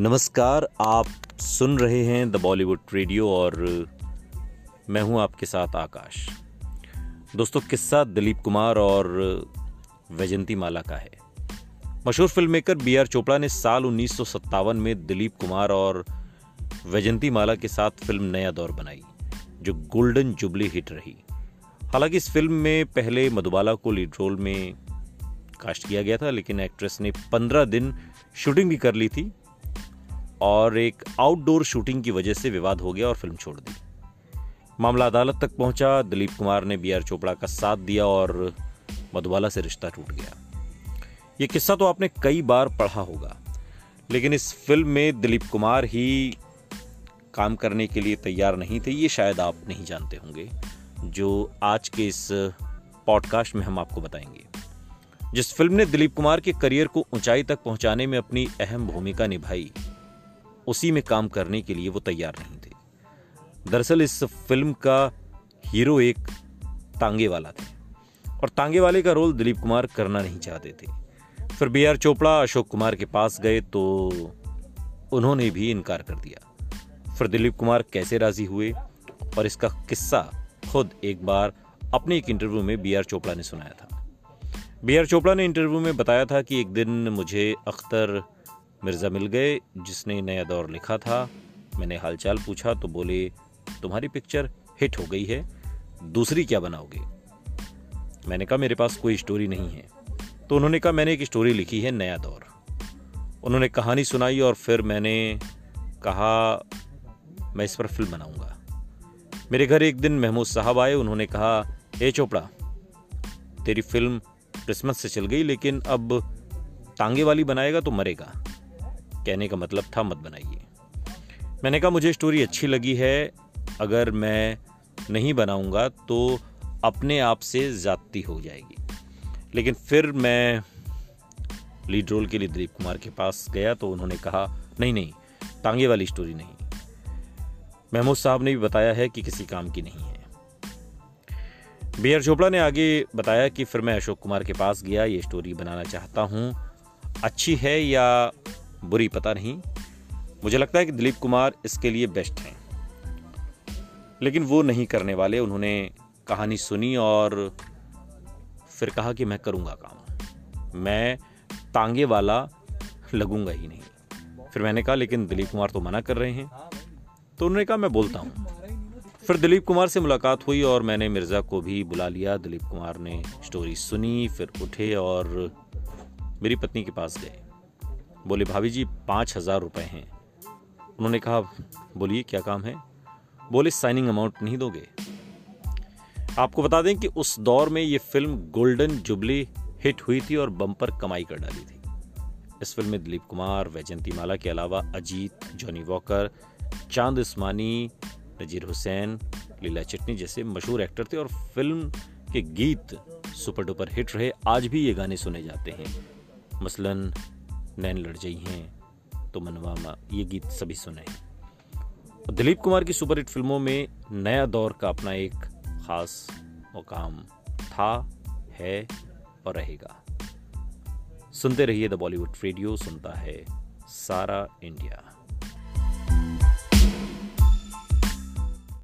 नमस्कार, आप सुन रहे हैं द बॉलीवुड रेडियो और मैं हूँ आपके साथ आकाश। दोस्तों, किस्सा दिलीप कुमार और वैजंती माला का है। मशहूर film maker B R Chopra ने साल उन्नीस सौ सत्तावन में दिलीप कुमार और वैजंती माला के साथ फ़िल्म नया दौर बनाई, जो गोल्डन जुबली हिट रही। हालाँकि इस फ़िल्म में पहले मधुबाला को लीड रोल में कास्ट किया गया था, लेकिन एक्ट्रेस ने पंद्रह दिन शूटिंग भी कर ली थी। और एक आउटडोर शूटिंग की वजह से विवाद हो गया और फ़िल्म छोड़ दी। मामला अदालत तक पहुँचा, दिलीप कुमार ने बी आर चोपड़ा का साथ दिया और मधुबाला से रिश्ता टूट गया। ये किस्सा तो आपने कई बार पढ़ा होगा, लेकिन इस फ़िल्म में दिलीप कुमार ही काम करने के लिए तैयार नहीं थे, ये शायद आप नहीं जानते होंगे, जो आज के इस पॉडकास्ट में हम आपको बताएँगे। जिस फ़िल्म ने दिलीप कुमार के करियर को ऊंचाई तक पहुँचाने में अपनी अहम भूमिका निभाई उसी में काम करने के लिए वो तैयार नहीं थे। दरअसल इस फ़िल्म का हीरो एक तांगे वाला था। और तांगे वाले का रोल दिलीप कुमार करना नहीं चाहते थे। फिर बी आर चोपड़ा, अशोक कुमार के पास गए तो उन्होंने भी इनकार कर दिया। फिर दिलीप कुमार कैसे राज़ी हुए और इसका किस्सा खुद एक बार अपने एक इंटरव्यू में बी आर चोपड़ा ने सुनाया था। बी आर चोपड़ा ने इंटरव्यू में बताया था कि एक दिन मुझे अख्तर मिर्ज़ा मिल गए, जिसने नया दौर लिखा था। मैंने हालचाल पूछा तो बोले, तुम्हारी पिक्चर हिट हो गई है, दूसरी क्या बनाओगे? मैंने कहा, मेरे पास कोई स्टोरी नहीं है। तो उन्होंने कहा, मैंने एक स्टोरी लिखी है, नया दौर। उन्होंने कहानी सुनाई और फिर मैंने कहा, मैं इस पर फ़िल्म बनाऊँगा। मेरे घर एक दिन महमूद साहब आए, उन्होंने कहा, ए चोपड़ा, तेरी फ़िल्म क्रिसमस से चल गई, लेकिन अब टांगे वाली बनाएगा तो मरेगा। कहने का मतलब था, मत बनाइए। मैंने कहा, मुझे स्टोरी अच्छी लगी है, अगर मैं नहीं बनाऊँगा तो अपने आप से जाती हो जाएगी। लेकिन फिर मैं लीड रोल के लिए दिलीप कुमार के पास गया तो उन्होंने कहा, नहीं नहीं तांगे वाली स्टोरी नहीं। महमूद साहब ने भी बताया है कि किसी काम की नहीं है। बी आर चोपड़ा ने आगे बताया कि फिर मैं अशोक कुमार के पास गया, ये स्टोरी बनाना चाहता हूँ। अच्छी है या बुरी, पता नहीं। मुझे लगता है कि दिलीप कुमार इसके लिए बेस्ट हैं। लेकिन वो नहीं करने वाले, उन्होंने कहानी सुनी और फिर कहा कि मैं करूँगा काम। मैं तांगे वाला लगूँगा ही नहीं। फिर मैंने कहा, लेकिन दिलीप कुमार तो मना कर रहे हैं। तो उन्होंने कहा, मैं बोलता हूँ। फिर दिलीप कुमार से मुलाकात हुई और मैंने मिर्ज़ा को भी बुला लिया। दिलीप कुमार ने स्टोरी सुनी, फिर उठे और मेरी पत्नी के पास गए। बोले, भाभी जी, पाँच हज़ार रुपये हैं। उन्होंने कहा, बोलिए, क्या काम है? बोले, साइनिंग अमाउंट नहीं दोगे। आपको बता दें कि उस दौर में ये फ़िल्म गोल्डन जुबली हिट हुई थी और बम्पर कमाई कर डाली थी। इस फ़िल्म में दिलीप कुमार वैजंती माला के अलावा अजीत, जॉनी वॉकर, चाँद इस्मानी नजीर हुसैन, लीला चटनी जैसे मशहूर एक्टर थे और फ़िल्म के गीत सुपर डुपर हिट रहे। आज भी ये गाने सुने जाते हैं। मसलन नैन लड़ जाई हैं तो मनवामा ये गीत सभी सुने दिलीप कुमार की सुपरहिट फ़िल्मों में नया दौर का अपना एक खास मुकाम था, है और रहेगा। सुनते रहिए द बॉलीवुड रेडियो, सुनता है सारा इंडिया।